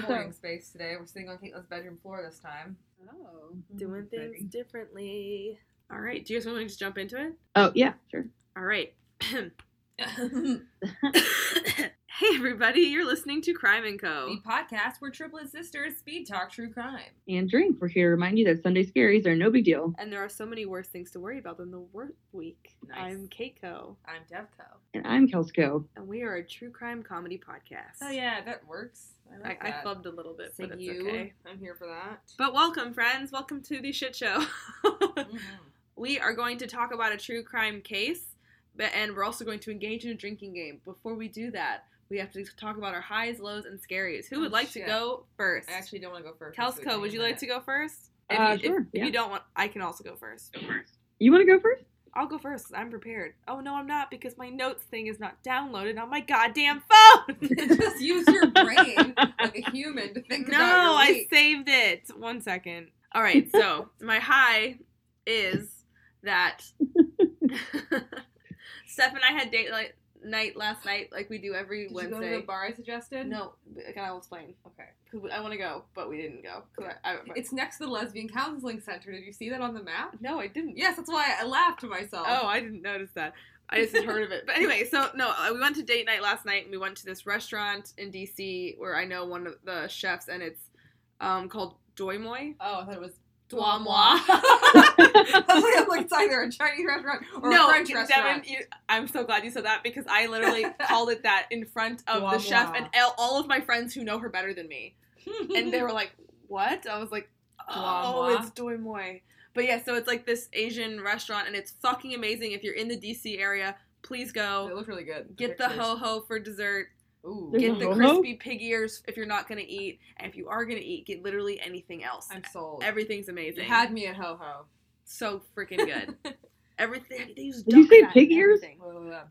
recording space today. We're sitting on Caitlin's bedroom floor this time. Oh. Mm-hmm. Doing things Exciting. differently. All right. Do you guys want to just jump into it? Oh yeah, sure. All right. hey, everybody. You're listening to Crime and Co. the podcast where triplet sisters speed talk true crime. And drink. We're here to remind you that Sunday scaries are no big deal. And there are so many worse things to worry about than the work week. Nice. I'm Keiko, I'm Devco. And I'm Kelsko. and we are a true crime comedy podcast. Oh yeah, that works. I I, like I that. flubbed a little bit, Say but it's you. okay. I'm here for that. But welcome, friends. Welcome to the shit show. Mhm. we are going to talk about a true crime case, but- and we're also going to engage in a drinking game. Before we do that, we have to talk about our highs, lows, and scaries. Who would Oh, like shit. to go first? I actually don't want to go first. this. Kelsco, would you like to go first? If, Uh, you, sure, if yeah. you don't want, I can also go first. You want to go first? I'll go first. I'm prepared. Oh no, I'm not because my notes thing is not downloaded on my goddamn phone. Just use your brain like a human to think no, about your I saved it. One second. All right, so my high is that Steph and I had date like, night last night, like we do every Did you Wednesday. go to the bar I suggested? No, again, I'll explain. Okay. 'Cause I want to go, but we didn't go. 'Cause I, I, It's next to the Lesbian Counseling Center. Did you see that on the map? no, I didn't. Yes, that's why I laughed to myself. Oh, I didn't notice that. I just heard of it. But anyway, so no, uh, we went to date night last night, and we went to this restaurant in DC where I know one of the chefs, and it's um, called Doi Moi. Oh, I thought it was Doi Moi. I was like, I'm like, it's either a Chinese restaurant or no, a French Devin, restaurant. you, I'm so glad you said that because I literally called it that in front of Doi the chef and all- all of my friends who know her better than me. and they were like, "What?" I was like, "Oh, it's Doi Moi." But yeah, so it's like this Asian restaurant, and it's fucking amazing. If you're in the DC area, please They go. look really good. Get the ho ho for dessert. Ooh, Get the crispy pig ears if you're not gonna eat, and if you are gonna eat, get literally anything else. I'm sold. Everything's you amazing. had me at ho ho. so freaking good. Everything. They use Did you say pig ears?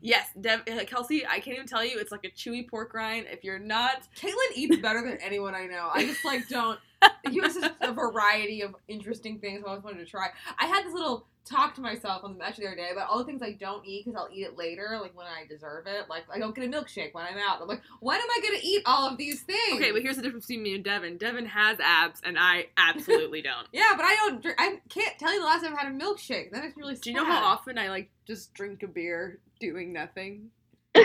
Yes, Dev, uh, Kelsey, I can't even tell you. It's like a chewy pork rind. If you're not, Caitlin eats better than anyone I know. I just like don't. He was just a variety of interesting things I always wanted to try. I had this little talk to myself on the match the other day about all the things I don't eat because I'll eat it later, like when I deserve it. Like I don't get a milkshake when I'm out. I'm like, when am I gonna eat all of these things? okay, but here's the difference between me and Devin. Devin has abs, and I absolutely don't. yeah, but I don't. Drink, I can't tell you the last time I had a milkshake. That makes me really sad. Do you know how often I like just drink a beer doing nothing?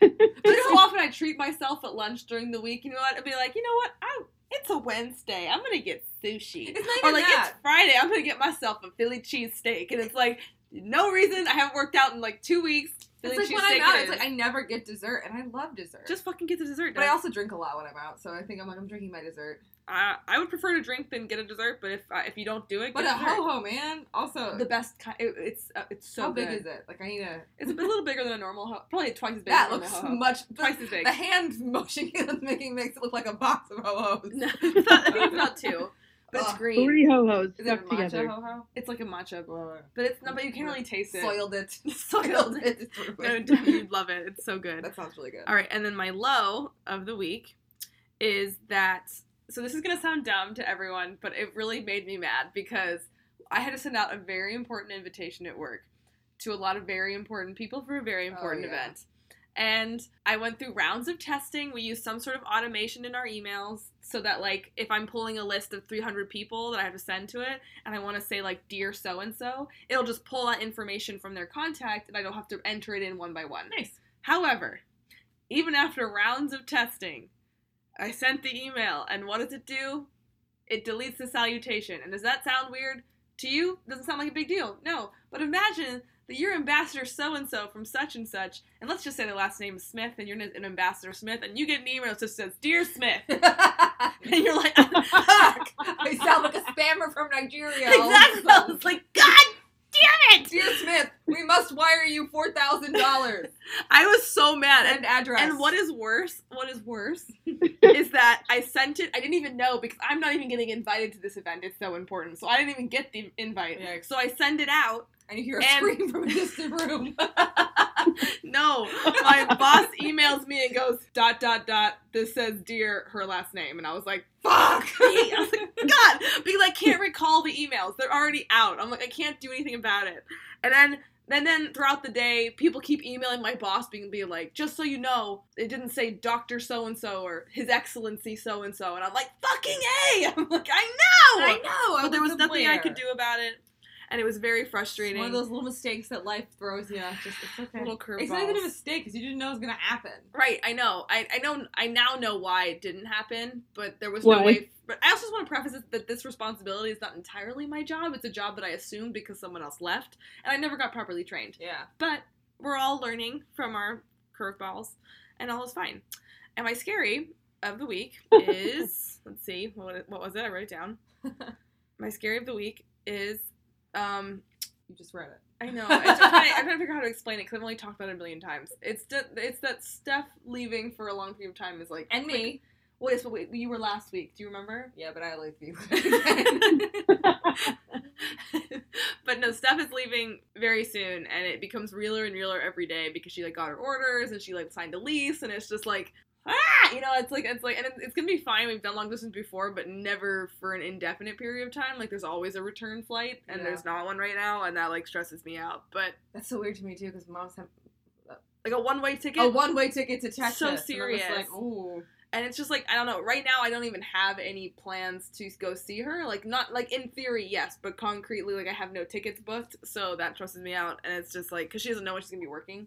But But how often I treat myself at lunch during the week. You know what? I'd be like, you know what? I it's a Wednesday. I'm gonna get sushi. It's not or like that. it's Friday. I'm gonna get myself a Philly cheesesteak, and it's like no reason. I haven't worked out in like two weeks. Philly It's like when I'm out, it it's like I never get dessert, and I love dessert. just fucking get the dessert. but I also drink a lot when I'm out, so I think I'm like I'm drinking my dessert. I, I would prefer to drink than get a dessert, but if uh, if you don't do it, But get a dessert. ho ho, man. Also, the best kind. It, it's uh, it's so how big is it? Like I need a. It's a bit- a little bigger than a normal ho. Probably twice as big. that as a looks ho-ho. much. twice the, as big. The hand motion it's making makes it look like a box of ho hos. No, it's not, I think it's not two, but it's green. Three ho hos Is it stuck matcha together. ho ho? It's like a matcha, but it's not. But you can't really taste it. Soiled it. Soiled it. It's ruined. No, you'd love it. It's so good. That sounds really good. All right, and then my low of the week is that. So this is gonna sound dumb to everyone, but it really made me mad because I had to send out a very important invitation at work to a lot of very important people for a very oh, important Oh, yeah. event. And I went through rounds of testing. We used some sort of automation in our emails so that, like, if I'm pulling a list of 300 people that I have to send to it, and I want to say, like, dear so and so, it'll just pull that information from their contact, and I don't have to enter it in one by one. Nice. However, even after rounds of testing, I sent the email, and what does it do? It deletes the salutation. And does that sound weird to you? Doesn't sound like a big deal. No. But imagine that you're ambassador so and so from such and such, and let's just say the last name is Smith, and you're an ambassador Smith, and you get an email that just says, Dear Smith. And you're like, Fuck! I sound like a spammer from Nigeria. all of a exactly. I was like, God damn it! Dear Smith, we must wire you four thousand dollars I was so mad. And and address. And what is worse, what is worse, is that I sent it, I didn't even know because I'm not even getting invited to this event. It's so important. So I didn't even get the invite. Yikes. So I send it out. And you hear a and- scream from a distant room. no, my boss emails me and goes, dot, dot, dot, this says dear, her last name. And I was like, Fuck! I was like, God, because I can't recall the emails. They're already out. I'm like, I can't do anything about it. And then And then throughout the day, people keep emailing my boss, being being like, "Just so you know, it didn't say Doctor So and So or His Excellency So and So," and I'm like, "Fucking a!" I'm like, "I know, I know. but there was nothing I could do about it, and it was very It's frustrating. one of those little mistakes that life throws you. Just it's okay. little curveball. It's not even a mistake because you didn't know it was gonna happen. Right, I know. I, I know. I now know why it didn't happen, but there was Why? no way. But I also just want to preface it that this responsibility is not entirely my job. It's a job that I assumed because someone else left, and I never got properly trained. Yeah. But we're all learning from our curveballs, and all is fine. And my scary of the week is let's see, what, what was it? I wrote it down. my scary of the week is um You just read it. I know. I'm just trying, I'm trying to figure out how to explain it because I've only talked about it a million times. It's that it's that Steph leaving for a long period of time is like And quick- me. Well, yes, but wait, you were last week. Do you remember? Yeah, but I like you. but no, Steph is leaving very soon, and it becomes realer and realer every day because she like got her orders and she like signed a lease, and it's just like ah, you know, it's like it's like, and it's, it's gonna be fine. We've done long distance before, but never for an indefinite period of time. Like there's always a return flight, and Yeah. there's not one right now, and that like stresses me out. But That's so weird to me too because moms have like a one way ticket. a one-way ticket to Texas. So and serious. like, ooh. and it's just like I don't know. Right now, I don't even have any plans to go see her. Like not like in theory, yes, but concretely, like I have no tickets booked, so that stresses me out. And it's just like because she doesn't know when she's gonna be working,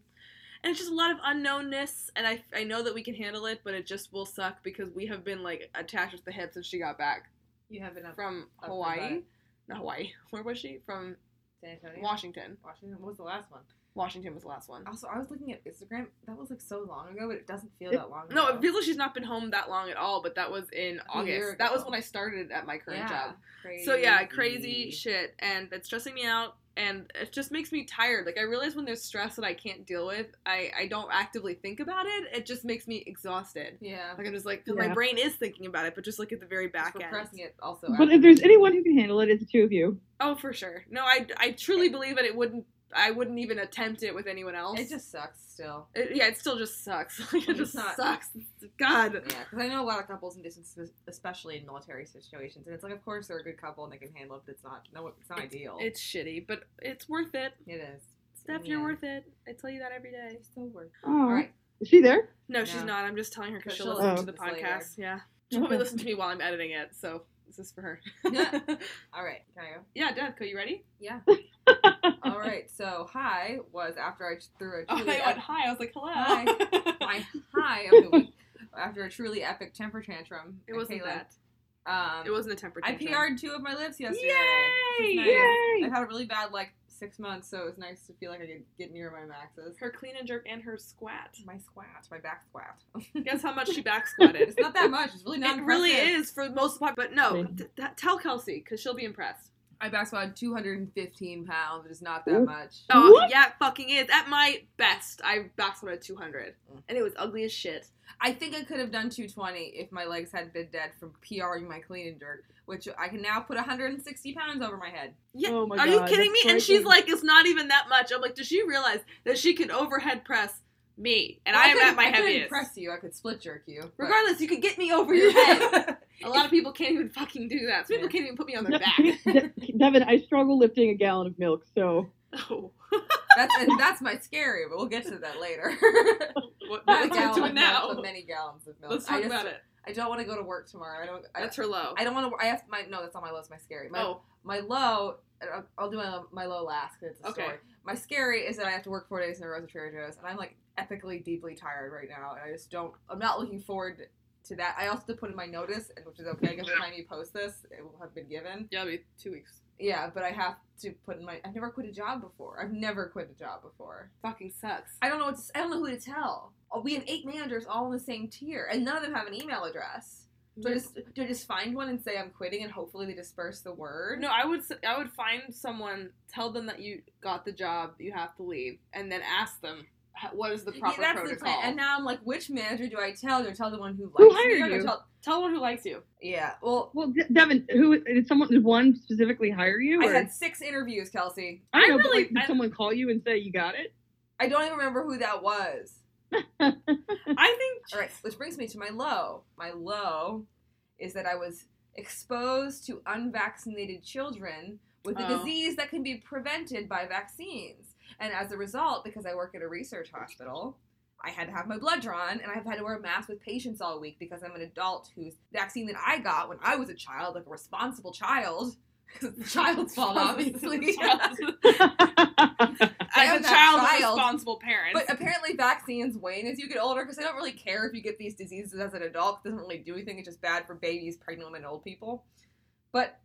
and it's just a lot of unknownness. And I I know that we can handle it, but it just will suck because we have been like attached at the hip since she got back You have enough from Up Hawaii. Not Hawaii. Where was she? From San Antonio. Washington. Washington. What was the last one? Washington was the last one. Also, I was looking at Instagram. That was like so long ago, but it doesn't feel It- that long. No, ago. it feels like she's not been home that long at all. But that was in August. That was when I started at my current yeah, job. Crazy. So yeah, crazy shit, and it's stressing me out, and it just makes me tired. Like I realize when there's stress that I can't deal with, I I don't actively think about it. It just makes me exhausted. Yeah. Like I'm just like, 'cause my Yeah. brain is thinking about it, but just like at the very back Just end. repressing it also. But if there's anyone who can handle it, it's the two of you. Oh, for sure. No, I I truly believe that it wouldn't. I wouldn't even attempt it with anyone else. it just sucks still. It- yeah, it still just sucks. Like, it just not- sucks. God. Yeah, because I know a lot of couples in distance, especially in military situations, and it's like, of course, they're a good couple and they can handle it, but it's not. No, it's not ideal. It's shitty, but it's worth it. it is. Steph, you're worth it. I tell you that every day. It's so worth. Oh, All right. is she there? No, she's No. not. I'm just telling her because she'll she'll listen oh. to the to this later. podcast. Yeah. She'll probably Okay. listen to me while I'm editing it, so this is for her. Yeah. All right. Can I go? yeah, Devco, you ready? Yeah. All right. So hi was after I threw a Oh, I went hi. I was like, hello. Hi. my high of the week after a truly epic temper tantrum. it wasn't Caitlin. that. Um, It wasn't a temper tantrum. I. PR'd two of my lips yesterday. Yay! Nice. Yay! I've had a really bad like six months, so it was nice to feel like I could get near my maxes. Her clean and jerk and her squat. My squat, my back squat. Guess how much she back squatted? it's not that much. It's really not. It really is for most of the but no. Okay. t- t- tell Kelsey because she'll be impressed. I back squatted 215 pounds, which is not that much. Oh What? yeah, it fucking is. At my best, I back squatted 200, Mm. and it was ugly as shit. I think I could have done 220 if my legs hadn't been dead from PRing my clean and jerk, which I can now put 160 pounds over my head. Yeah, Oh my god. are you kidding me? that's And she's like, it's not even that much. I'm like, does she realize that she can overhead press me, and Well, I am couldn't- at my I couldn't heaviest? press you. I could split jerk you. but- Regardless, you could get me over your head. A lot of people can't even fucking do that. Some people can't even put me on their back. Devin, I struggle lifting a gallon of milk, so Oh, that's and that's my scary, but we'll get to that later. what, Not a let's get gallon of it milk, but many gallons of milk. Let's I talk just- about it. I don't want to go to work tomorrow. I don't. I, That's her low. I don't want to. I have my no. That's not my low. It's my scary. My oh, my low. I'll, I'll do my my low last because it's a Okay. story. My scary is that I have to work four days in a row at Trader Joe's, and I'm like epically deeply tired right now, and I just don't. I'm not looking forward to that. I also put in my notice, and which is okay because by the time you post this, it will have been given. yeah, it'll be two weeks. Yeah, but I have to put in my. I've never quit a job before. I've never quit a job before. Fucking sucks. I don't know what to, I don't know who to tell. Oh, We have eight managers all in the same tier, and none of them have an email address. Do I just do I just find one and say I'm quitting, and hopefully they disperse the word? No, I would I would find someone, tell them that you got the job, you have to leave, and then ask them "H- what is the Yeah, proper that's the protocol. plan. And now I'm like, which manager do I tell? Do I tell the one who likes Who hired or do I you? Tell, Tell one who likes you. yeah. Well, well, De- Devin, who did someone did one specifically hire you? I had six interviews, Kelsey. I I know, but, really- like, did I- someone call you and say you got it? I don't even remember who that was. I think All right, which brings me to my low. My low is that I was exposed to unvaccinated children with a Oh. disease that can be prevented by vaccines. And as a result, because I work at a research hospital, I had to have my blood drawn, and I've had to wear a mask with patients all week because I'm an adult whose vaccine that I got when I was a child, like a responsible child, because the child's fault, obviously. As am a child child. responsible parents. But apparently, vaccines wane as you get older because they don't really care if you get these diseases as an adult. It doesn't really do anything. It's just bad for babies, pregnant women, and old people. But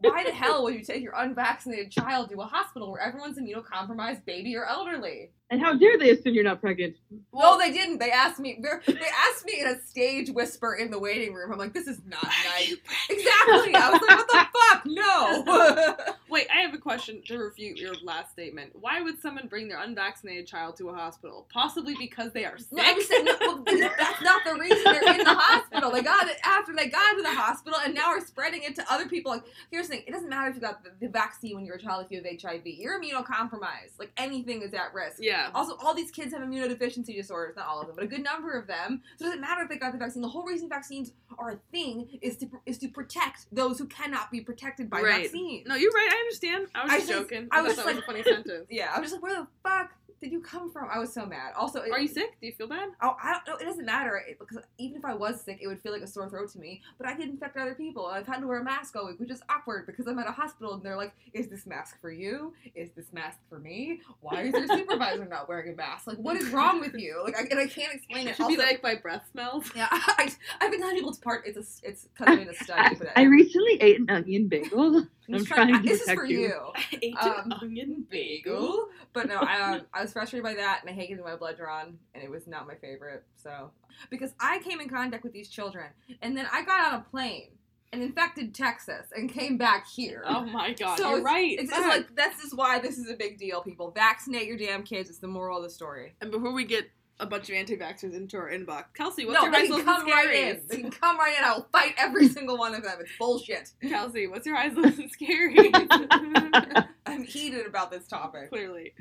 why the hell would you take your unvaccinated child to a hospital where everyone's immunocompromised, baby or elderly? and how dare they assume you're not pregnant? no, they didn't. They asked me. they're- They asked me in a stage whisper in the waiting room. I'm like, this is not nice. Exactly. I was like, what the fuck? No. Wait, I have a question to refute your last statement. Why would someone bring their unvaccinated child to a hospital? Possibly because they are sick. No, I'm saying no, well, that's not the reason they're in the hospital. They got it after they got to the hospital, and now are spreading it to other people. Like, here's the thing: it doesn't matter if you got the, the vaccine when you're a child if you have HIV. You're immunocompromised. Like anything is at risk. yeah. Also, all these kids have immunodeficiency disorders. Not all of them, but a good number of them. So it doesn't matter if they got the vaccine. The whole reason vaccines are a thing is to is to protect those who cannot be protected by Right. vaccines. No, you're right. I understand. I was I just joking. I I, was that just was a funny sentence. Yeah, I was just like, where the fuck did you come from? I was so mad. Also, it- Are you sick? Do you feel bad? Oh, I don't know. It doesn't matter it, because even if I was sick, it would feel like a sore throat to me. But I could infect other people. I've had to wear a mask all week, which is awkward because I'm at a hospital and they're like, "Is this mask for you? Is this mask for me? Why is your supervisor not wearing a mask? Like, what is wrong with you? Like, I, and I can't explain it. Should be like my breath smells. yeah, I, I've been telling people it's part. It's a. It's because I'm in a study. I, But I recently ate an onion bagel. I'm I'm trying to This is for you. you. I ate Um, an onion bagel. But no, I, um, I was frustrated by that, and I hated when my blood drawn, and it was not my favorite. So, because I came in contact with these children, and then I got on a plane and infected Texas and came back here. Oh my god, So you're it's- right. It's like this is why this is a big deal. People vaccinate your damn kids. It's the moral of the story. and before we get a bunch of anti-vaxxers into our inbox, Kelsey, what's no, your they high can and come right in. They can come right in. I will fight every single one of them. It's bullshit. Kelsey, what's your highs, lows, and scaries? I'm heated about this topic. Clearly.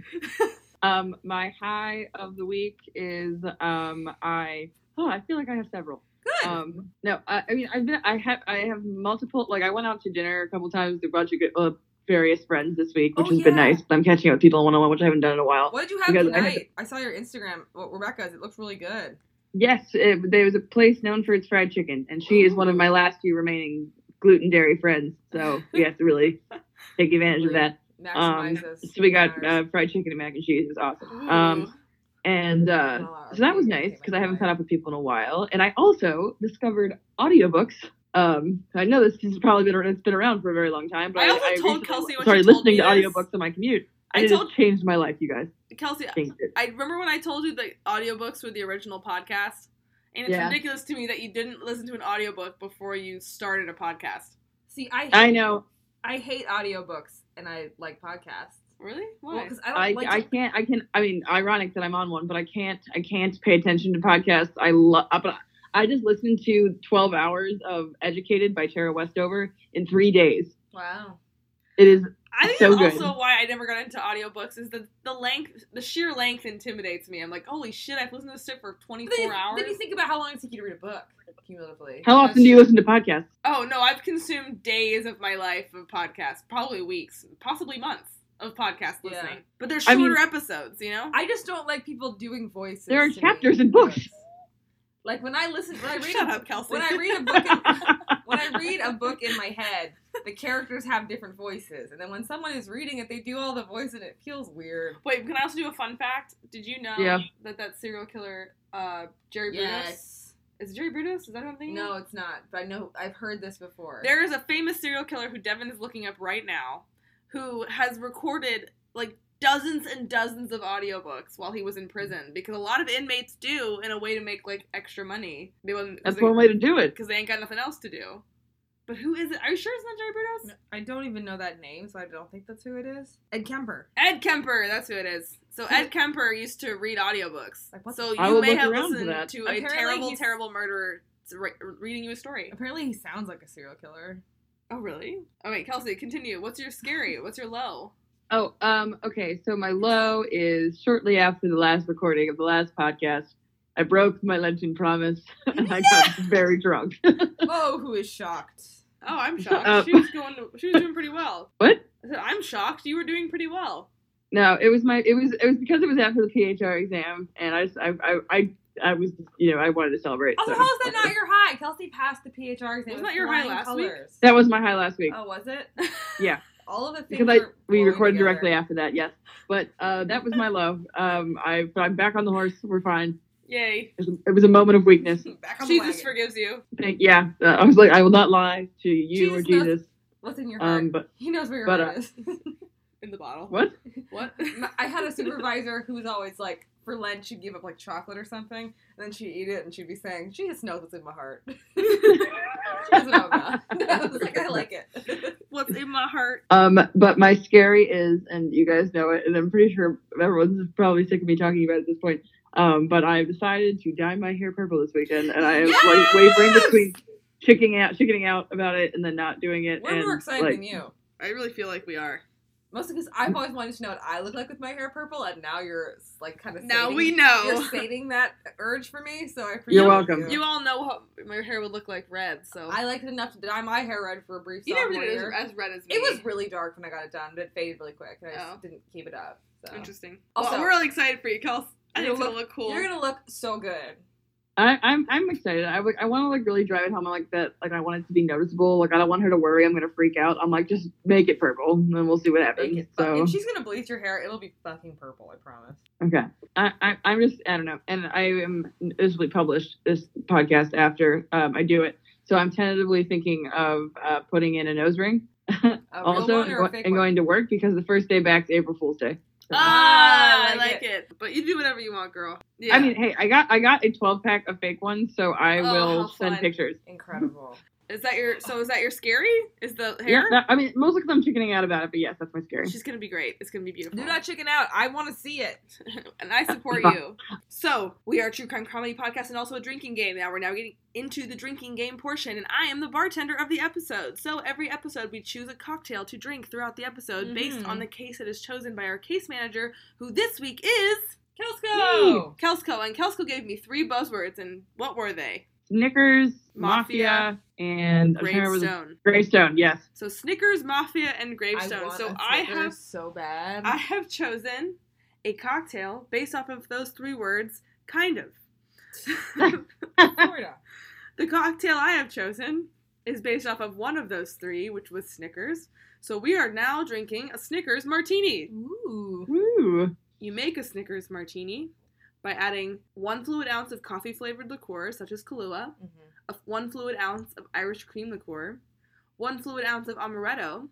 Um, my high of the week is um, I oh I feel like I have several. Good. Um, no, I, I mean I've been I have I have multiple like I went out to dinner a couple times with a bunch of good, uh, various friends this week, which Oh, has been nice. But I'm catching up with people one on one, which I haven't done in a while. what did you have Because I tonight? I, saw your Instagram, well, Rebecca's. It looked really good. Yes, it, there was a place known for its fried chicken, and she is one of my last few remaining gluten dairy friends. So we have to really take advantage of that. Um, so we got uh, fried chicken and mac and cheese. It's awesome. Um, and uh, Oh, so that was nice because I haven't caught up with people in a while. And I also discovered audiobooks. Um, I know this has probably been it's been around for a very long time, but I I, also I told recently Kelsey when started she told listening me to this. audiobooks on my commute. I And it told- has changed my life, you guys. Kelsey, Changed. I remember when I told you the audiobooks were the original podcast. And it's Yeah. ridiculous to me that you didn't listen to an audiobook before you started a podcast. See, I I know. I hate audiobooks and I like podcasts. Really? Well, Why? because I don't I, like. I to- can't I can I mean ironic that I'm on one, but I can't I can't pay attention to podcasts. I love but I just listened to 12 hours of Educated by Tara Westover in three days. wow. It is I think so that's good. also why I never got into audiobooks is the the length, the sheer length intimidates me. I'm like, holy shit, I've listened to this shit for 24 Then hours. then you think about how long it takes you to read a book cumulatively. how often do you listen to podcasts? Oh no, I've consumed days of my life of podcasts, probably weeks, possibly months of podcast Yeah. listening. But they're I mean- shorter episodes, you know. I just don't like people doing voices. There are to me chapters in books. Like when I listen, when I read Shut a, up, Kelsey. when I read a book, in, when I read a book in my head, the characters have different voices, and then when someone is reading it, they do all the voice, and it feels weird. Wait, can I also do a fun fact? Did you know Yeah. that that serial killer, uh, Jerry Brutus, is it Jerry Brutus? Is that what I'm thinking? No, it's not. But I know I've heard this before. There is a famous serial killer who Devin is looking up right now, who has recorded like dozens and dozens of audiobooks while he was in prison because a lot of inmates do in a way to make like extra money. They wasn't That's one way to do it. because they ain't got nothing else to do. But who is it? Are you sure it's not Jerry Brutus? No, I don't even know that name, so I don't think that's who it is. Ed Kemper. Ed Kemper, that's who it is. So Ed Kemper used to read audiobooks. Like, so I you may have listened that. to a terrible, he's- terrible murderer reading you a story. Apparently, he sounds like a serial killer. Oh, really? Oh, wait, Kelsey, continue. What's your scary? What's your low? Oh, um, okay. So my low is shortly after the last recording of the last podcast. I broke my Lenten promise and I got very drunk. oh, who is shocked? Oh, I'm shocked. up. She was going. To, she was doing pretty well. what? I said, I'm shocked. You were doing pretty well. No, it was my. It was. It was because it was after the PHR exam, and I. just- I. I. I, I was. You know, I wanted to celebrate. Also, so- how is that not your high? Kelsey passed the PHR exam. Wasn't that your high last week? That was my high last week. Oh, was it? Yeah. All of the things because I we recorded together. directly after that. Yes, but uh, that was my low. Um, I. But I'm back on the horse. We're fine. Yay. It was, it was a moment of weakness. Back on Jesus wagon. forgives you. Thank, yeah, uh, I was like, I will not lie to you or Jesus knows- Jesus. What's in your heart? Um, but he knows where your but, heart uh, is. In the bottle. what? What? I had a supervisor who was always like, for lunch, she'd give up like chocolate or something, and then she'd eat it, and she'd be saying, "Jesus knows what's in my heart." she doesn't know God. I was like, I like it. What's in my heart? Um, but my scary is, and you guys know it, and I'm pretty sure everyone's probably sick of me talking about it at this point. Um, but I've decided to dye my hair purple this weekend, and I am like wavering between chicking out, chickening out about it, and then not doing it. We're and, more excited like, than you. I really feel like we are. Mostly because I've mm. always wanted to know what I look like with my hair purple, and now you're like kind of Now sating, we know. You're sating that urge for me, so I appreciate You're welcome. You. You all know how my hair would look like red, so I liked it enough to dye my hair red for a brief you never sophomore did it year. as, as red as me. It was really dark when I got it done, but it faded really quick, and I Oh. just didn't keep it up. So. interesting. Also- well, we're really excited for you, Kels. I You're think it's gonna gonna look cool. You're gonna look so good. I, I'm I'm excited. I I want to like really drive it home. I Like that. Like I want it to be noticeable. Like I don't want her to worry. I'm gonna freak out. I'm like just make it purple, and we'll see what happens. So If she's gonna bleach your hair, it'll be fucking purple. I promise. okay. I, I I'm just I don't know. And I am be published this podcast after um, I do it. So I'm tentatively thinking of uh, putting in a nose ring. Also, one or a and, and going to work because the first day back is April Fool's Day. Ah, I I like like it. But you do whatever you want, girl. Yeah. I mean, hey, I got I got a 12 pack of fake ones, so I Oh, will send fun. pictures. Incredible. Is that your? So is that your scary? Is the Yeah, hair? that, I mean, most of them chickening out about it, but yes, that's my scary. She's gonna be great. It's gonna be beautiful. Do not chicken out. I want to see it. and I support you. So we are a true crime comedy podcast and also a drinking game. Now we're now getting into the drinking game portion, and I am the bartender of the episode. So every episode we choose a cocktail to drink throughout the episode based Mhm. on the case that is chosen by our case manager, who this week is Kelsko. Kelsko. And Kelsko gave me three buzzwords, and what were they? Snickers, Mafia, Mafia, and I'm trying to remember the- Gravestone. Gravestone, yes. So Snickers, Mafia, and Gravestone. want so I have so bad. I have chosen a cocktail based off of those three words, kind of. Florida. The cocktail I have chosen is based off of one of those three, which was Snickers. So we are now drinking a Snickers martini. Ooh. Woo. You make a Snickers martini by adding one fluid ounce of coffee flavored liqueur, such as Kahlua, Mhm. a one fluid ounce of Irish cream liqueur, one fluid ounce of amaretto,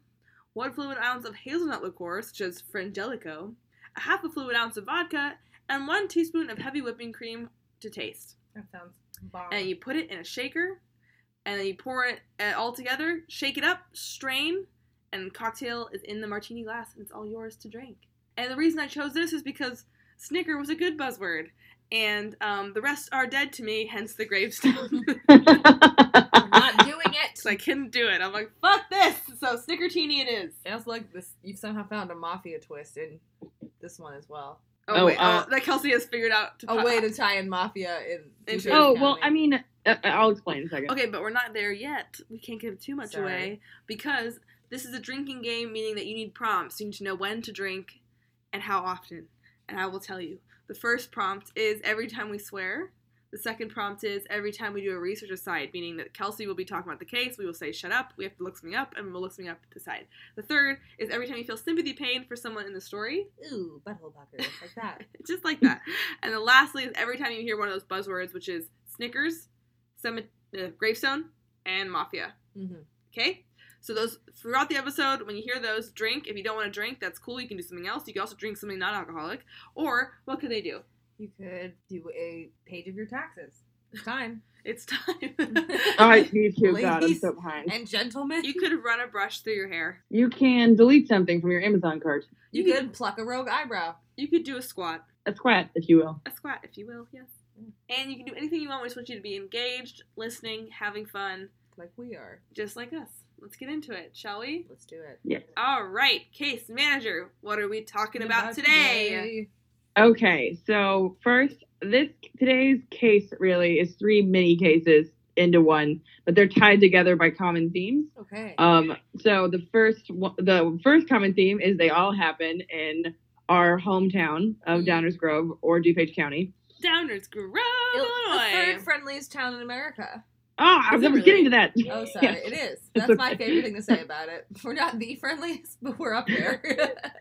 one fluid ounce of hazelnut liqueur, such as Frangelico, a half a fluid ounce of vodka, and one teaspoon of heavy whipping cream to taste. That sounds bomb. and you put it in a shaker and then you pour it uh, all together shake it up strain and cocktail is in the martini glass and it's all yours to drink and the reason i chose this is because snicker was a good buzzword and um, the rest are dead to me hence the gravestone I'm not doing it. so i couldn't do it i'm like fuck this so snickertini it is I also like this. You've somehow found a mafia twist in this one as well. oh, Oh, wait uh, oh that kelsey has figured out to A put- way to tie in mafia in. Into- Deuce oh, County. well, I mean, uh, I'll explain in a second. Okay, but we're not there yet. We can't give too much Sorry. away because this is a drinking game, meaning that you need prompts. You need to know when to drink and how often. And I will tell you. The first prompt is every time we swear. The second prompt is every time we do a research aside, meaning that Kelsey will be talking about the case. We will say, shut up. We have to look something up, and we'll look something up to decide. The third is every time you feel sympathy pain for someone in the story, Ooh, butthole pucker, like that. just like that. and then lastly is every time you hear one of those buzzwords, which is Snickers, Cement- uh, Gravestone, and Mafia. mm-hmm. Okay? So those throughout the episode, when you hear those, drink. If you don't want to drink, that's cool. You can do something else. You can also drink something non-alcoholic. Or what could they do? You could do a page of your taxes. It's time. It's time. All right, me too. God, I'm so behind. and gentlemen, you could run a brush through your hair. You can delete something from your Amazon cart. you could pluck a rogue eyebrow. You could do a squat. A squat, if you will. A squat, if you will. Yes. Mm. And you can do anything you want. We just want you to be engaged, listening, having fun, Like we are. just like us. Let's get into it, shall we? Let's do it. Yes. All right, case manager. What are we talking about today? Okay, so first, this today's case really is three mini cases into one, but they're tied together by common themes. Okay. Um, so the first one- the first common theme is they all happen in our hometown of Mhm. Downers Grove or DuPage County. Downers Grove, the Illinois. third friendliest town in America. Ah, I was was really? getting to that. Oh, sorry, Yeah. it is. That's my favorite thing to say about it. We're not the friendliest, but we're up there.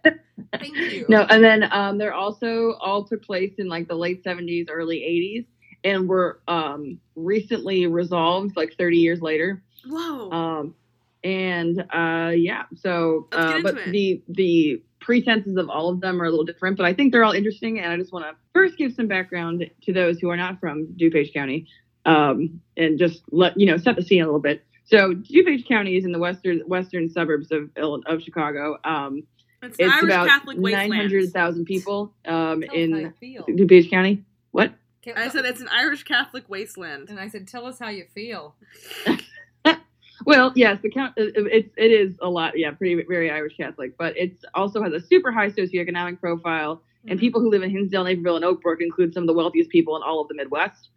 Thank you. No, and then um, they're also all took place in like the late seventies, early eighties, and were um, recently resolved like thirty years later. Whoa. Um, and uh, yeah, so uh, but it. the the pretenses of all of them are a little different, but I think they're all interesting. And I just want to first give some background to those who are not from DuPage County, um, and just let you know set the scene a little bit. So DuPage County is in the western western suburbs of of Chicago. Um, it's it's Irish about Catholic nine wasteland. hundred thousand people um, Tell us how you in. DuPage County. What? I said it's an Irish Catholic wasteland. and I said, tell us how you feel. Well, yes, the count it, it's it is a lot, yeah, pretty very Irish Catholic, but it also has a super high socioeconomic profile, and Mhm. people who live in Hinsdale, Naperville, and Oak Brook include some of the wealthiest people in all of the Midwest.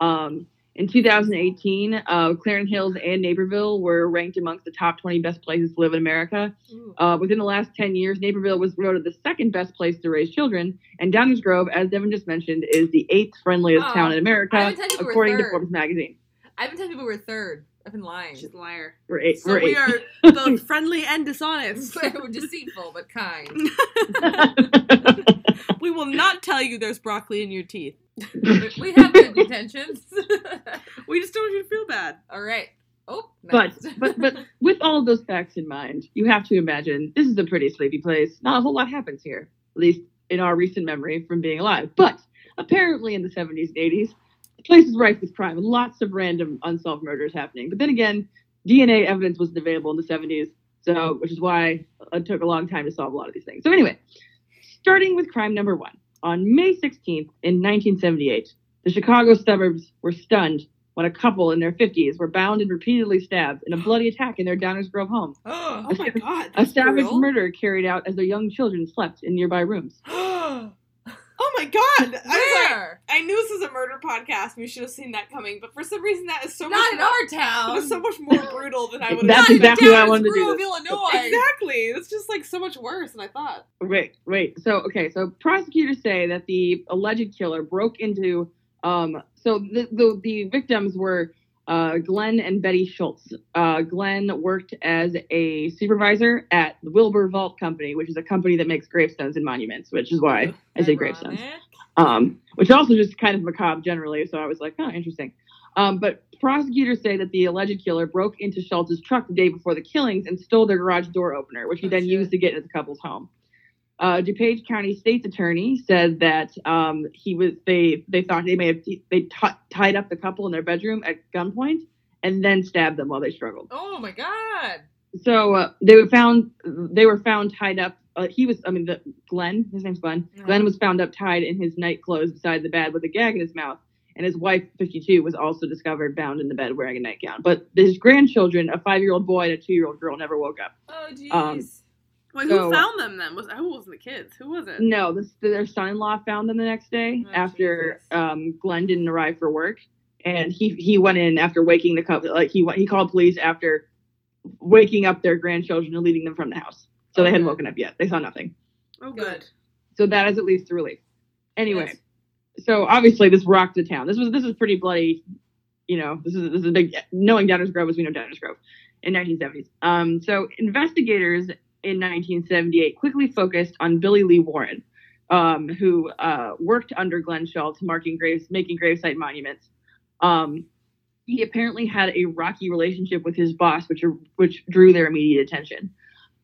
Um, in 2018, uh, Clarendon Hills and Naperville were ranked amongst the top 20 best places to live in America. Uh, within the last 10 years, Naperville was voted the second best place to raise children, and Downers Grove, as Devin just mentioned, is the eighth friendliest Oh, town in America, would tell you we were according to. Forbes magazine. I've been telling people we're third. I've been lying. She's a liar. We're eight. So we're we eight. are both friendly and dishonest. we're deceitful but kind. we will not tell you there's broccoli in your teeth. We have good intentions. We just don't want you to feel bad. All right. Oh, but but but with all of those facts in mind, you have to imagine this is a pretty sleepy place. Not a whole lot happens here, at least in our recent memory from being alive. But apparently, in the 70s and 80s, the place is rife with crime and lots of random unsolved murders happening. But then again, DNA evidence wasn't available in the 70s, so which is why it took a long time to solve a lot of these things. So anyway, starting with crime number one, on May 16th in 1978, the Chicago suburbs were stunned when a couple in their 50s were bound and repeatedly stabbed in a bloody attack in their Downers Grove home. oh, Oh my god. A savage brutal. murder carried out as their young children slept in nearby rooms. Oh Oh my god. I was like. I knew this was a murder podcast. We should have seen that coming, but for some reason that is so Not much in more, our that town. is so much more brutal than I would have That's Not exactly why I wanted to do this. Illinois. Exactly. It's just like so much worse than I thought. Wait, wait. So, okay, so prosecutors say that the alleged killer broke into. Um, so the the, the victims were uh, Glenn and Betty Schultz. Uh, Glenn worked as a supervisor at the Wilbert Vault Company, which is a company that makes gravestones and monuments, which is why I say gravestones. Um, which also just kind of macabre generally. So I was like, oh, interesting. Um, but prosecutors say that the alleged killer broke into Schultz's truck the day before the killings and stole their garage door opener, which he then used to get into the couple's home. Uh, DuPage County State's attorney said that um, he was they they thought they may have they t- tied up the couple in their bedroom at gunpoint and then stabbed them while they struggled. Oh my god. So uh, they were found they were found tied up. Uh, he was I mean the Glenn his name's Glenn. Yeah. Glenn was found up tied in his night clothes beside the bed with a gag in his mouth, and his wife 52 was also discovered bound in the bed wearing a nightgown. But his grandchildren, a five year old boy and a two year old girl, never woke up. Oh jeez. Um, Wait, So- who found them then? Was who wasn't the kids? Who was it? No, this, their son in law found them the next day Oh, after um, Glenn didn't arrive for work, and he he went in after waking the couple. Like he went- he called police after waking up their grandchildren and leading them from the house. So they hadn't woken up yet. They saw nothing. Oh, Good. good. So that is at least a relief. Anyway, Yes. so obviously this rocked the town. This was this is pretty bloody. You know, this is this is a big knowing Downers Grove as we know Downers Grove in 1970s. Um, so investigators in 1978 quickly focused on Billy Lee Warren, um, who uh, worked under Glenn Schultz, marking graves, making gravesite monuments. Um, he apparently had a rocky relationship with his boss, which which drew their immediate attention.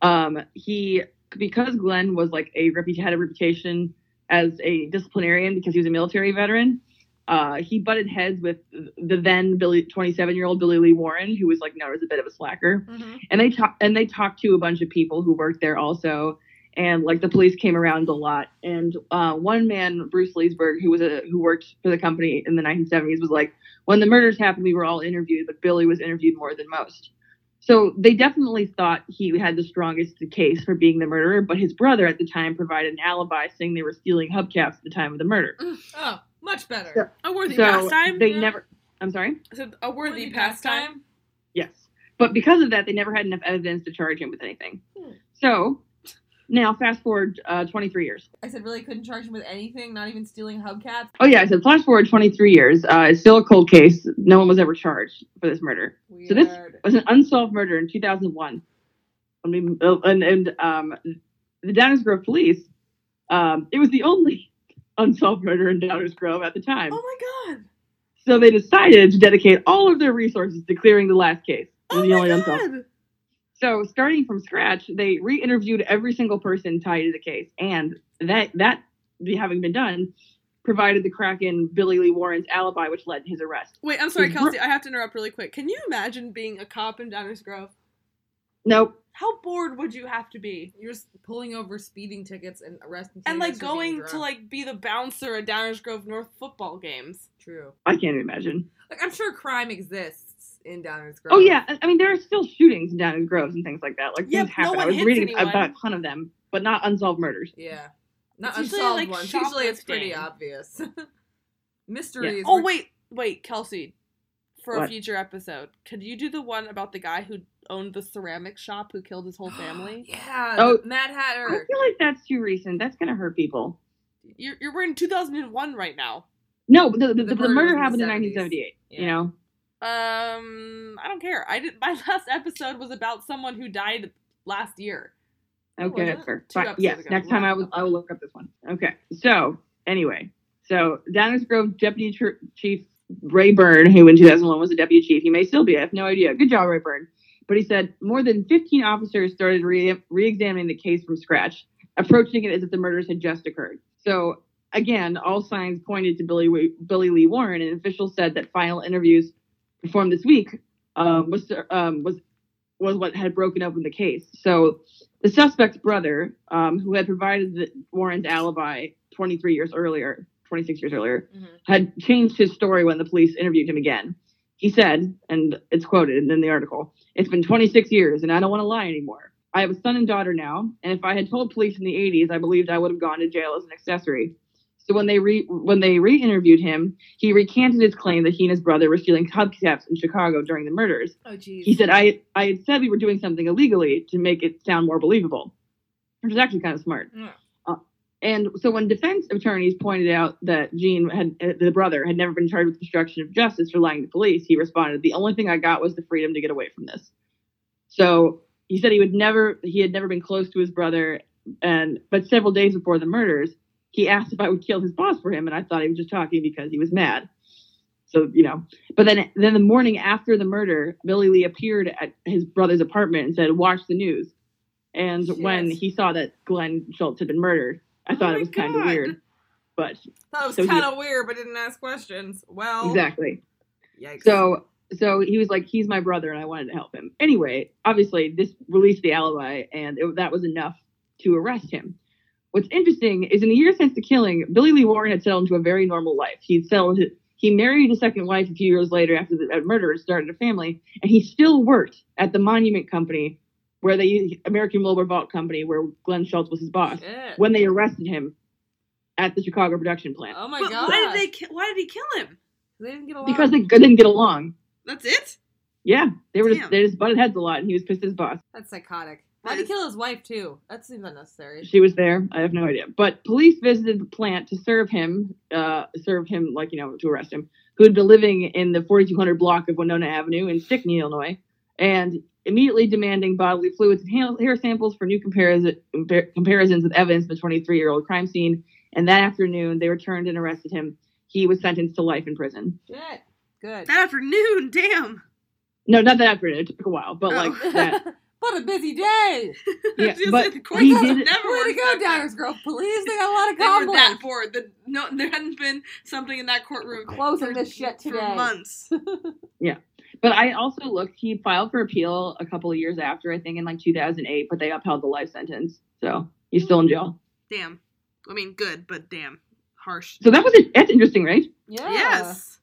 Um, he because Glenn was like a had a reputation as a disciplinarian because he was a military veteran. Uh, he butted heads with the then Billy, 27 year old Billy Lee Warren, who was like known as a bit of a slacker. Mhm. And they talked and they talked to a bunch of people who worked there also. And like the police came around a lot. And uh, one man, Bruce Leesburg, who was a who worked for the company in the 1970s, was like, when the murders happened, we were all interviewed, but Billy was interviewed more than most. So they definitely thought he had the strongest case for being the murderer, but his brother at the time provided an alibi saying they were stealing hubcaps at the time of the murder. Oh, much better. So- A worthy So pastime. they yeah. never. I'm sorry. I said a worthy Worthy pastime. Yes, but because of that, they never had enough evidence to charge him with anything. Hmm. So Now, fast forward uh, 23 years. I said really couldn't charge him with anything, not even stealing hubcaps. Oh yeah, I said flash forward 23 years. Uh, it's still a cold case. No one was ever charged for this murder. Weird. So this was an unsolved murder in 2001. I mean, uh, and, and um, the Downers Grove police, um, it was the only unsolved murder in Downers Grove at the time. Oh my god. So they decided to dedicate all of their resources to clearing the last case. Oh the my only unsolved. So starting from scratch, they re-interviewed every single person tied to the case, and that that having been done, provided the Kraken Billy Lee Warren's alibi, which led to his arrest. Wait, I'm sorry, Kelsey. I have to interrupt really quick. Can you imagine being a cop in Downers Grove? Nope. How bored would you have to be? You're just pulling over speeding tickets and arresting And like teenagers for being going to like be the bouncer at Downers Grove North football games. True. I can't imagine. Like I'm sure crime exists in Downers Grove. Oh yeah, I- I mean there are still shootings Downers Grove and things like that. Like Yeah, things no happen. one I was hits reading anyone. about a ton of them, but not unsolved murders. Yeah. Not It's usually, unsolved like, ones. Usually it's pretty obvious. Mysteries. Oh were- wait, wait, Kelsey. For a future episode, could you do the one about the guy who owned the ceramic shop who killed his whole family? yeah. Oh. the Hatter. I feel like that's too recent. That's gonna hurt people. You're you're we're in 2001 right now. No, the, the, the, The the murder murder was the happened in 70s. 1978. You know, Um, I don't care. I did. My last episode was about someone who died last year. Okay, that's fair. Two Fine. Yes, ago. next time I will I will look up this one. Okay. So anyway, so Downers Grove Deputy Tr- Chief Ray Byrne, who in 2001 was a deputy chief, he may still be. I have no idea. Good job, Ray Byrne. But he said more than 15 officers started re- re-examining the case from scratch, approaching it as if the murders had just occurred. So again, all signs pointed to Billy Billy Lee Warren, and officials said that final interviews performed this week um, was um, was was what had broken open the case. So the suspect's brother, um, who had provided the Warren's alibi 23 years earlier, 26 years earlier, Mhm. had changed his story when the police interviewed him again. He said, and it's quoted in the article, It's been 26 years and I don't want to lie anymore. I have a son and daughter now, and if I had told police in the 80s, I believed I would have gone to jail as an accessory. So when they re- when they re-interviewed him, he recanted his claim that he and his brother were stealing hubcaps in Chicago during the murders. Oh jeez. He said, I, I had said we were doing something illegally to make it sound more believable, which is actually kind of smart. Yeah. And so when defense attorneys pointed out that Gene had, uh, the brother, had never been charged with obstruction of justice for lying to police, he responded, the only thing I got was the freedom to get away from this. So he said he would never, he had never been close to his brother. And, but several days before the murders, he asked if I would kill his boss for him. And I thought he was just talking because he was mad. So, you know, but then, then the morning after the murder, Billy Lee appeared at his brother's apartment and said, "Watch the news." And when he saw that Glenn Schultz had been murdered, I Oh thought it was kind of weird. But Thought it was So kind of weird, but didn't ask questions. Well, exactly. Yikes. So, so he was like, "He's my brother," and I wanted to help him. Anyway, obviously, this released the alibi, and it, that was enough to arrest him. What's interesting is in the years since the killing, Billy Lee Warren had settled into a very normal life. He'd settled. He married a second wife a few years later after the murder and started a family, and he still worked at the Monument Company, where they American Wilbert Vault Company, where Glenn Schultz was his boss. Shit. When they arrested him at the Chicago production plant, Oh my but god. why did they? Ki- why did he kill him? They didn't get along. because they didn't get along. That's it. Yeah, they were just they just butted heads a lot, and he was pissed at his boss. That's psychotic. Why did he kill his wife too? That seems unnecessary. She was there. I have no idea. But police visited the plant to serve him, uh, serve him like you know to arrest him, who had been living in the 4200 block of Winona Avenue in Stickney, Illinois, and immediately demanding bodily fluids and hair- hair samples for new comparison, comparisons with evidence of the 23 year old crime scene. And that afternoon, they returned and arrested him. He was sentenced to life in prison. Shit. Good. That afternoon. Damn. No, not that afternoon. It took a while, but Oh. like that. what a busy day. Yeah, but said the he did- never Way to go, that fast. Downers Grove Police. They got a lot of They were that conflict. bored. The, no, there hadn't been something in that courtroom Closing for, this shit for today. months. But I also looked. He filed for appeal a couple of years after, I think in like 2008, but they upheld the life sentence, so he's still in jail. Damn. I mean, good, but damn, harsh. So that was it. That's interesting, right? Yeah. Yes.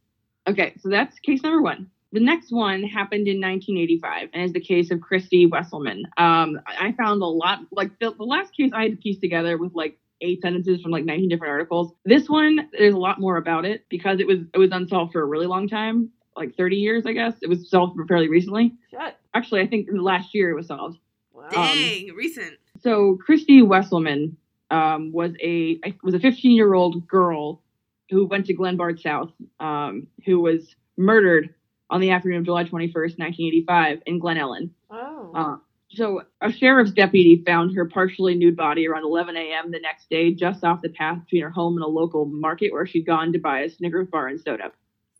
Okay, so that's case number one. The next one happened in 1985 and is the case of Christy Wesselman. Um, I I found a lot, like the, the last case I had to piece together with like eight sentences from like 19 different articles. This one, there's a lot more about it because it was it was unsolved for a really long time, like 30 years, I guess. It was solved fairly recently. Shit. Actually, I think in the last year it was solved. Um, Dang, recent. So Christy Wesselman um, was a was a 15 year old girl who went to Glenbard South, um, who was murdered on the afternoon of July 21st, 1985, in Glen Ellyn. Oh. Uh, so a sheriff's deputy found her partially nude body around 11 a.m. the next day, just off the path between her home and a local market where she'd gone to buy a Snickers bar and soda.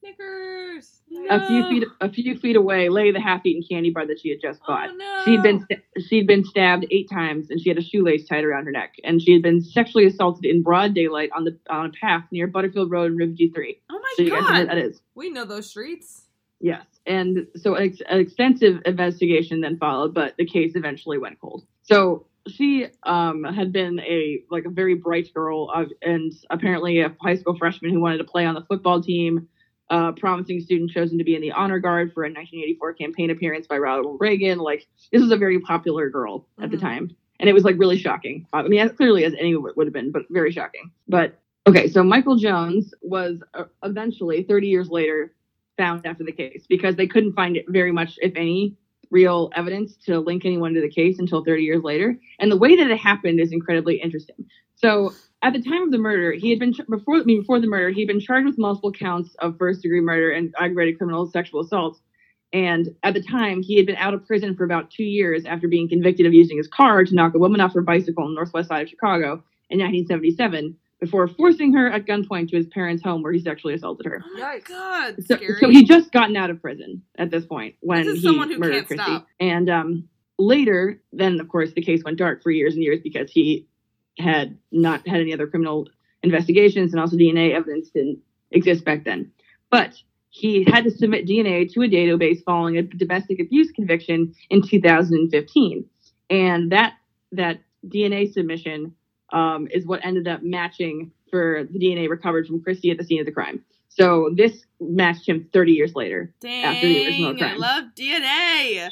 Snickers. A few feet a few feet away lay the half-eaten candy bar that she had just bought. Oh no. She'd been she'd been stabbed eight times, and she had a shoelace tied around her neck. And she had been sexually assaulted in broad daylight on the on a path near Butterfield Road and Riverview Three. Oh my So you guys know god. that is. We know those streets. Yes, and so an, ex- an extensive investigation then followed, but the case eventually went cold. So she um, had been a like a very bright girl, uh, and apparently a high school freshman who wanted to play on the football team. Uh, promising student chosen to be in the honor guard for a 1984 campaign appearance by Ronald Reagan. Like this was a very popular girl at the Mhm. time, and it was like really shocking. I mean, as clearly as any would have been, but very shocking. But okay, so Michael Jones was uh, eventually 30 years later found after the case because they couldn't find very much, if any, real evidence to link anyone to the case until 30 years later. And the way that it happened is incredibly interesting. So at the time of the murder, he had been before I mean, before the murder, he'd been charged with multiple counts of first degree murder and aggravated criminal sexual assault. And at the time, he had been out of prison for about two years after being convicted of using his car to knock a woman off her bicycle on the northwest side of Chicago in 1977 before forcing her at gunpoint to his parents' home where he sexually assaulted her. Oh my god. So, Scary. so he just gotten out of prison at this point when This is he someone who murdered can't Christy. stop. And um, later, then of course the case went dark for years and years because he had not had any other criminal investigations, and also DNA evidence didn't exist back then. But he had to submit DNA to a database following a domestic abuse conviction in 2015, and that that DNA submission um, is what ended up matching for the DNA recovered from Christie at the scene of the crime. So this matched him 30 years later. after the original Dang, I love DNA.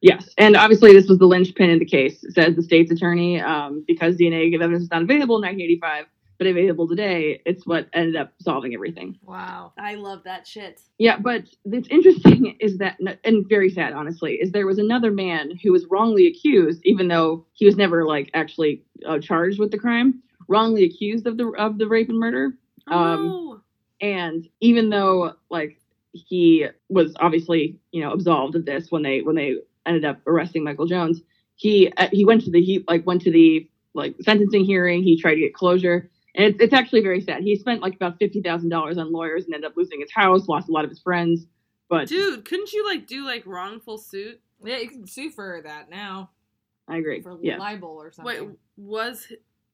Yes, and obviously this was the linchpin in the case, says the state's attorney, um, because DNA evidence is not available in 1985, but available today. It's what ended up solving everything. Wow. I love that shit. Yeah, but it's interesting is that, and very sad, honestly, is there was another man who was wrongly accused, even though he was never like actually uh, charged with the crime, wrongly accused of the of the rape and murder. Oh, Um, no. and even though like he was obviously you know absolved of this when they when they ended up arresting Michael Jones, he uh, he went to the he like went to the like sentencing hearing. He tried to get closure, and it's, it's actually very sad. He spent like about fifty thousand dollars on lawyers and ended up losing his house, lost a lot of his friends. But Dude, couldn't you like do like wrongful suit? Yeah, you can sue for that now I agree. for Yeah, libel or something. Wait, was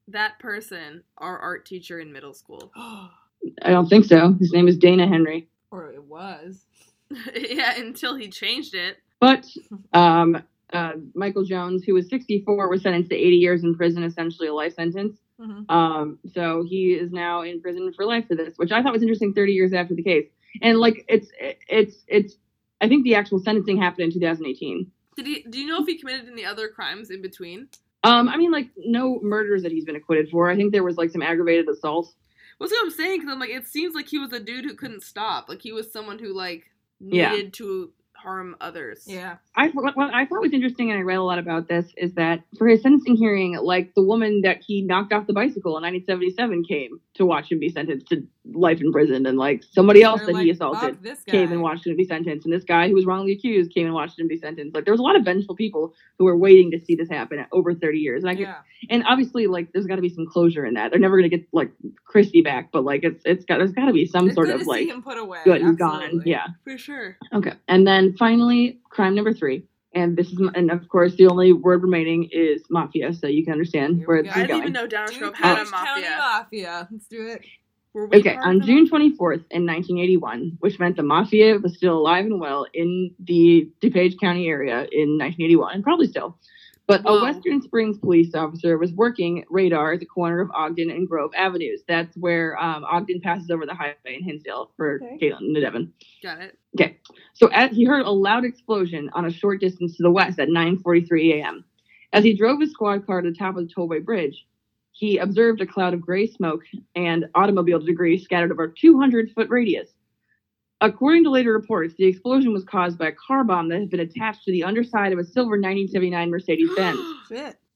that person our art teacher in middle school? I don't think so. His name is Dana Henry. or it was. yeah, until he changed it. But um, uh, Michael Jones, who was 64, was sentenced to 80 years in prison, essentially a life sentence. Mhm. Um, so he is now in prison for life for this, which I thought was interesting. 30 years after the case, and like it's it's it's. I think the actual sentencing happened in 2018. Did he? Do you know if he committed any other crimes in between? Um, I mean, like no murders that he's been acquitted for. I think there was like some aggravated assault. What's what I'm saying? Because I'm like, it seems like he was a dude who couldn't stop. Like he was someone who like Yeah. needed to harm others. Yeah. I what, I thought was interesting, and I read a lot about this, is that for his sentencing hearing, like the woman that he knocked off the bicycle in 1977 came to watch him be sentenced to life in prison, and like somebody else They're that like, he assaulted came and watched him be sentenced, and this guy who was wrongly accused came and watched him be sentenced. Like there was a lot of vengeful people who were waiting to see this happen over 30 years, and I could, Yeah. and obviously like there's got to be some closure in that. They're never gonna get like Christie back, but like it's it's got there's got to be some It's sort of to like him put away. good he's gone, yeah. for sure. Okay. And then finally, crime number three. And this is, and of course, the only word remaining is mafia. So you can understand Here where we this go. I is didn't even know Downers Grove Duke had a County mafia. Mafia. Let's do it. Were we Okay, on of June 24th in 1981, which meant the mafia was still alive and well in the DuPage County area in 1981, and probably still. But Whoa. a Western Springs police officer was working radar at the corner of Ogden and Grove Avenues. That's where um, Ogden passes over the highway in Hinsdale for Okay. Caitlin and Devon. Got it. Okay, so as he heard a loud explosion on a short distance to the west at 9:43 a.m. As he drove his squad car to the top of the tollway bridge, he observed a cloud of gray smoke and automobile debris scattered over a 200 foot radius. According to later reports, the explosion was caused by a car bomb that had been attached to the underside of a silver 1979 Mercedes Benz.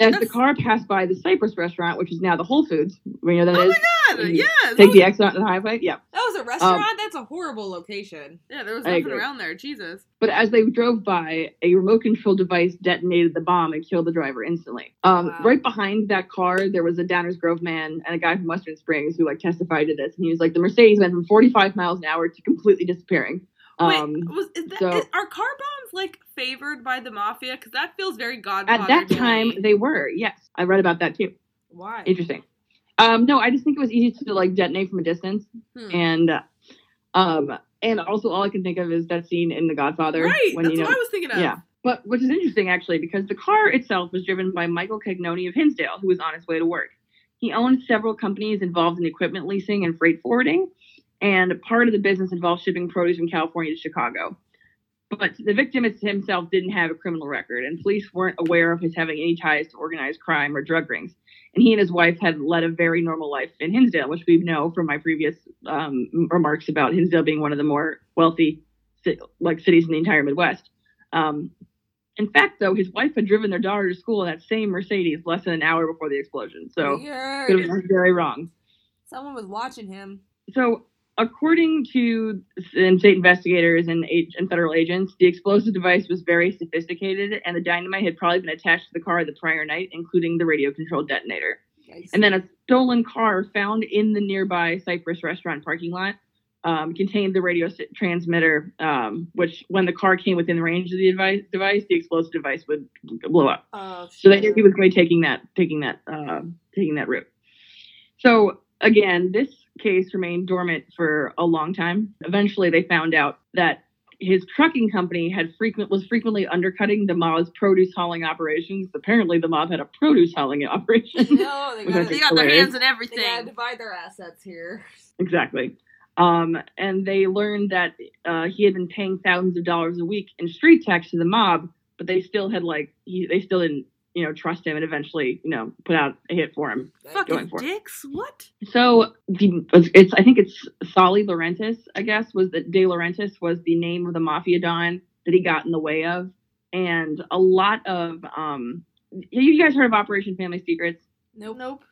As the car passed by the Cypress restaurant, which is now the Whole Foods, we know that Oh is. my god! Yes. Take oh the exit on the highway. Yeah. That was a restaurant. That's a horrible location. Yeah, there was nothing around there. Jesus. But as they drove by, a remote control device detonated the bomb and killed the driver instantly. Um, Wow. Right behind that car, there was a Downers Grove man and a guy from Western Springs who like testified to this, and he was like, the Mercedes went from 45 miles an hour to completely disappearing. Um, Wait, was is that so- is- are car bombs like favored by the mafia? Because that feels very Godfather. at that time, me. they were. Yes, I read about that too. Why? Interesting. Um, no, I just think it was easy to like detonate from a distance, Hmm. and um, and also all I can think of is that scene in The Godfather right. when That's you know what I was thinking of. Yeah. But which is interesting actually, because the car itself was driven by Michael Cagnoni of Hinsdale, who was on his way to work. He owned several companies involved in equipment leasing and freight forwarding, and part of the business involved shipping produce from California to Chicago. But the victim himself didn't have a criminal record, and police weren't aware of his having any ties to organized crime or drug rings. And he and his wife had led a very normal life in Hinsdale, which we know from my previous um, remarks about Hinsdale being one of the more wealthy like cities in the entire Midwest. Um, in fact, though, his wife had driven their daughter to school in that same Mercedes less than an hour before the explosion. So it was very wrong. Someone was watching him. So, according to state investigators and, and federal agents, the explosive device was very sophisticated, and the dynamite had probably been attached to the car the prior night, including the radio-controlled detonator. Yikes. And then a stolen car found in the nearby Cypress restaurant parking lot um, contained the radio transmitter, um, which when the car came within range of the device, device the explosive device would blow up. oh, So they knew he was going to be taking that, taking that, uh, taking that route. So again, this case remained dormant for a long time. Eventually, they found out that his trucking company had frequent was frequently undercutting the mob's produce hauling operations. Apparently, the mob had a produce hauling operation. No, they gotta, They got their hands in everything. they gotta everything. divide their assets here. Exactly. Um, and they learned that uh, he had been paying thousands of dollars a week in street tax to the mob, but they still had like he, they still didn't you know trust him and eventually you know put out a hit for him. Fucking going for it. dicks. What? So the it's I think it's Sali Laurentis I guess was the De Laurentis was the name of the mafia don that he got in the way of, and a lot of um. You guys heard of Operation Family Secrets? Nope. Nope.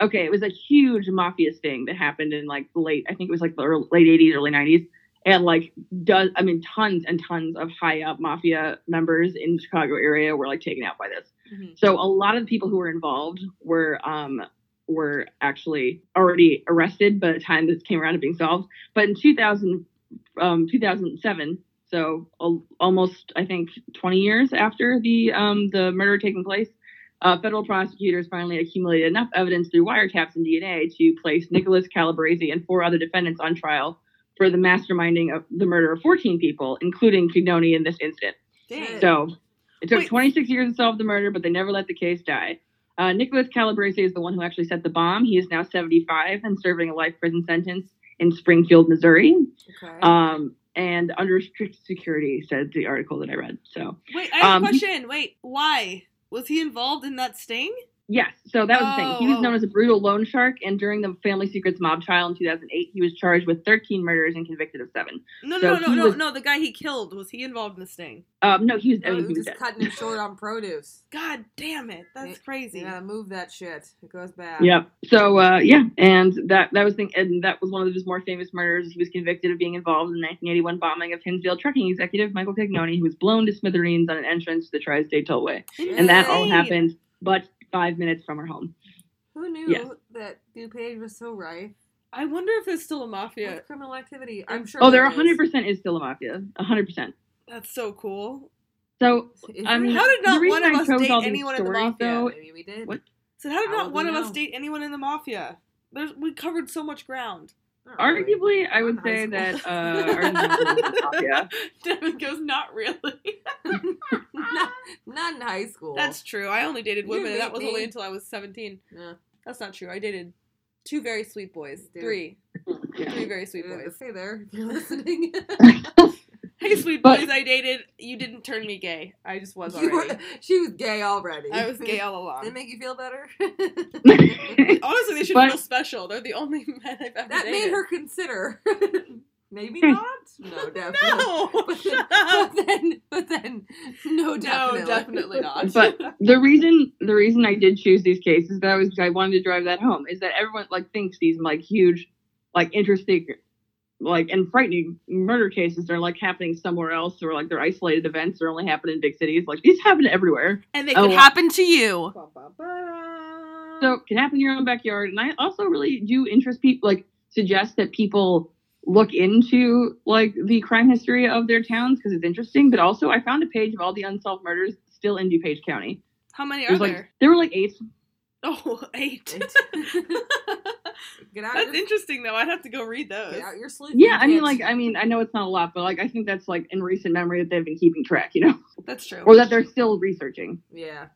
okay, it was a huge mafia sting that happened in like the late, I think it was like the early, late 80s, early 90s. And like, does, I mean, tons and tons of high up mafia members in the Chicago area were like taken out by this. Mhm. So a lot of the people who were involved were, um, were actually already arrested by the time this came around to being solved. But in 2000, um, 2007, so al- almost I think 20 years after the um, the murder taking place, uh, federal prosecutors finally accumulated enough evidence through wiretaps and DNA to place Nicholas Calabrese and four other defendants on trial for the masterminding of the murder of 14 people, including Fignoni in this incident. Dang. So it took Wait. 26 years to solve the murder, but they never let the case die. Uh, Nicholas Calabrese is the one who actually set the bomb. He is now 75 and serving a life prison sentence in Springfield, Missouri, Okay. um, and under strict security, said the article that I read. So Wait, I have Um, a question. Wait, why? Was he involved in that sting? Yes, so that was the thing. He was Oh. known as a brutal loan shark, and during the Family Secrets mob trial in 2008, he was charged with 13 murders and convicted of seven. No, So no, no, no, was- no. The guy he killed was he involved in the sting? Um, no, he was, I no, mean, he he was was just dead. cutting him short on produce. God damn it, that's Yeah, crazy. You gotta move that shit. It goes bad. Yep. So uh, yeah, and that that was the, and that was one of his more famous murders. He was convicted of being involved in the 1981 bombing of Hinsdale trucking executive Michael Cagnoni, who was blown to smithereens on an entrance to the Tri-State Tollway, and that all happened but five minutes from her home. Who knew Yeah. that DuPage was so rife I wonder if there's still a mafia. with criminal activity? I'm sure. Oh, there is. 100 percent is still a mafia, 100 percent. That's so cool. So I mean, How did not one of I us date all these anyone in the mafia? though, Maybe we did. What? So how did not one we of us date anyone in the mafia? There's we covered so much ground. Not really. arguably, I would say that uh, our mafia. Devin goes, not really. not, not in high school. That's true. I only dated women, and that was me. only until I was 17. yeah. That's not true. I dated two very sweet boys. Dude. Three. Yeah. Three very sweet Yeah, boys. Hey there, if you're listening. Hey, sweet But- boys I dated, you didn't turn me gay. I just was You already. were- she was gay already. I was gay all along. Did it make you feel better? Honestly, they should But- feel special. They're the only men I've ever that dated. made her consider. Maybe not. No, definitely. No, But shut then, up. but then, but then, no, definitely. No, definitely not. But the reason the reason I did choose these cases that was because I wanted to drive that home is that everyone like thinks these like huge, like interesting, like and frightening murder cases they are like happening somewhere else or like they're isolated events they're only happening in big cities. Like these happen everywhere. and they Oh, could wow. happen to you. So it can happen in your own backyard. And I also really do interest people like suggest that people look into like the crime history of their towns because it's interesting. But also I found a page of all the unsolved murders still in DuPage County. How many are There's like there? there were like eight. Oh, eight. get out. That's your, interesting, though. I'd have to go read those. Get out your sleuth. Yeah, I mean, like, I mean, I know it's not a lot, but like, I think that's like in recent memory that they've been keeping track, you know, That's true. or that they're still researching. yeah.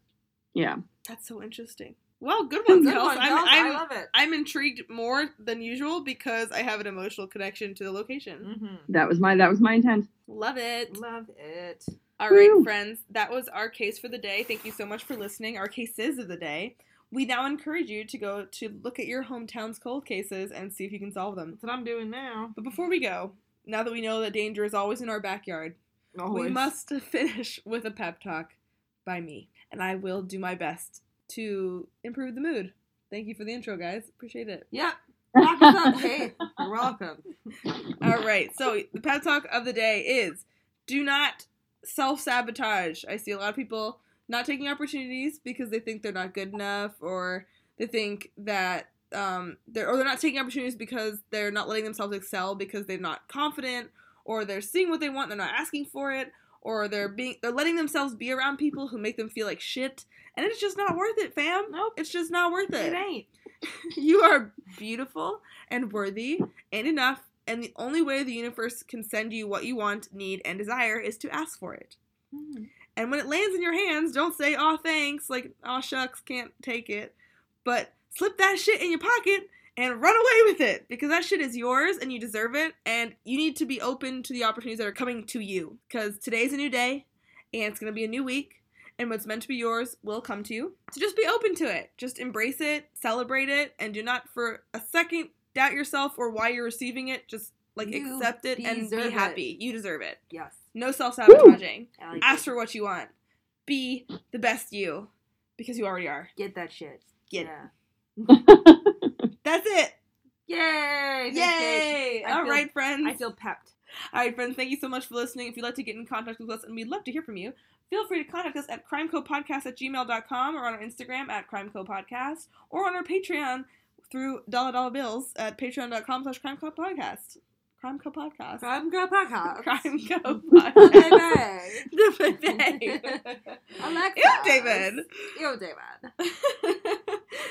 Yeah. That's so interesting. Well, good ones, Good one, I'm, Kels. I I'm, love it. I'm intrigued more than usual because I have an emotional connection to the location. Mm-hmm. That was my that was my intent. Love it. Love it. All right, Woo. friends, that was our case for the day. Thank you so much for listening. Our cases of the day. We now encourage you to go to look at your hometown's cold cases and see if you can solve them. That's what I'm doing now. But before we go, now that we know that danger is always in our backyard, we must finish with a pep talk by me. And I will do my best to improve the mood. Thank you for the intro, guys. Appreciate it. Yep. Us up. Hey, you're welcome. All right, so the pep talk of the day is do not self sabotage. I see a lot of people not taking opportunities because they think they're not good enough, or they think that um, they're or they're not taking opportunities because they're not letting themselves excel because they're not confident, or they're seeing what they want, they're not asking for it, or they're being they're letting themselves be around people who make them feel like shit, and it's just not worth it, fam. Nope. It's just not worth It it. ain't. You are beautiful and worthy and enough, and the only way the universe can send you what you want, need, and desire is to ask for it. And when it lands in your hands, don't say, oh, thanks, like, oh, shucks, can't take it. But slip that shit in your pocket and run away with it because that shit is yours and you deserve it. And you need to be open to the opportunities that are coming to you because today's a new day and it's going to be a new week. And what's meant to be yours will come to you. So just be open to it. Just embrace it, celebrate it, and do not for a second doubt yourself or why you're receiving it. Just like You accept it and deserve be it. happy. You deserve it. Yes. No self sabotaging. Like Ask it. for what you want. Be the best you because you already are. Get that shit. Get yeah. That's it. Yay! Yay! Kate. I All feel- right, friends. I feel pepped. All right, friends. Thank you so much for listening. If you'd like to get in contact with us, and we'd love to hear from you, feel free to contact us at crimecopodcast at gmail.com or on our Instagram at crimecopodcast or on our Patreon through dollar dollar bills at patreon.com slash crimecopodcast. Crimecopodcast. I'm gonna pack up. Crimecopodcast. Baby. Baby. Alexa. Ew, David. Ew, David.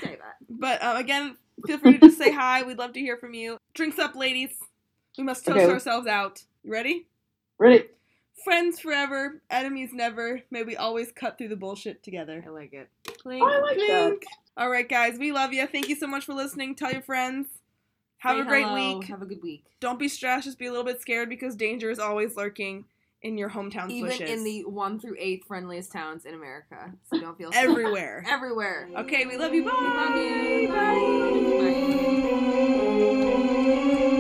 David. But um, again, feel free to just say hi. We'd love to hear from you. Drinks up, ladies. We must toast Okay. ourselves out. You ready? Ready? Friends forever, enemies never. May we always cut through the bullshit together. I like it. Clink, Oh, I like that. All right, guys, we love you. Thank you so much for listening. Tell your friends. Have Say a great hello. week. Have a good week. Don't be stressed. Just be a little bit scared because danger is always lurking in your hometown. Even in the one through eight friendliest towns in America. So don't feel everywhere. everywhere. Okay, we love you. Bye. Bye. Bye. Bye.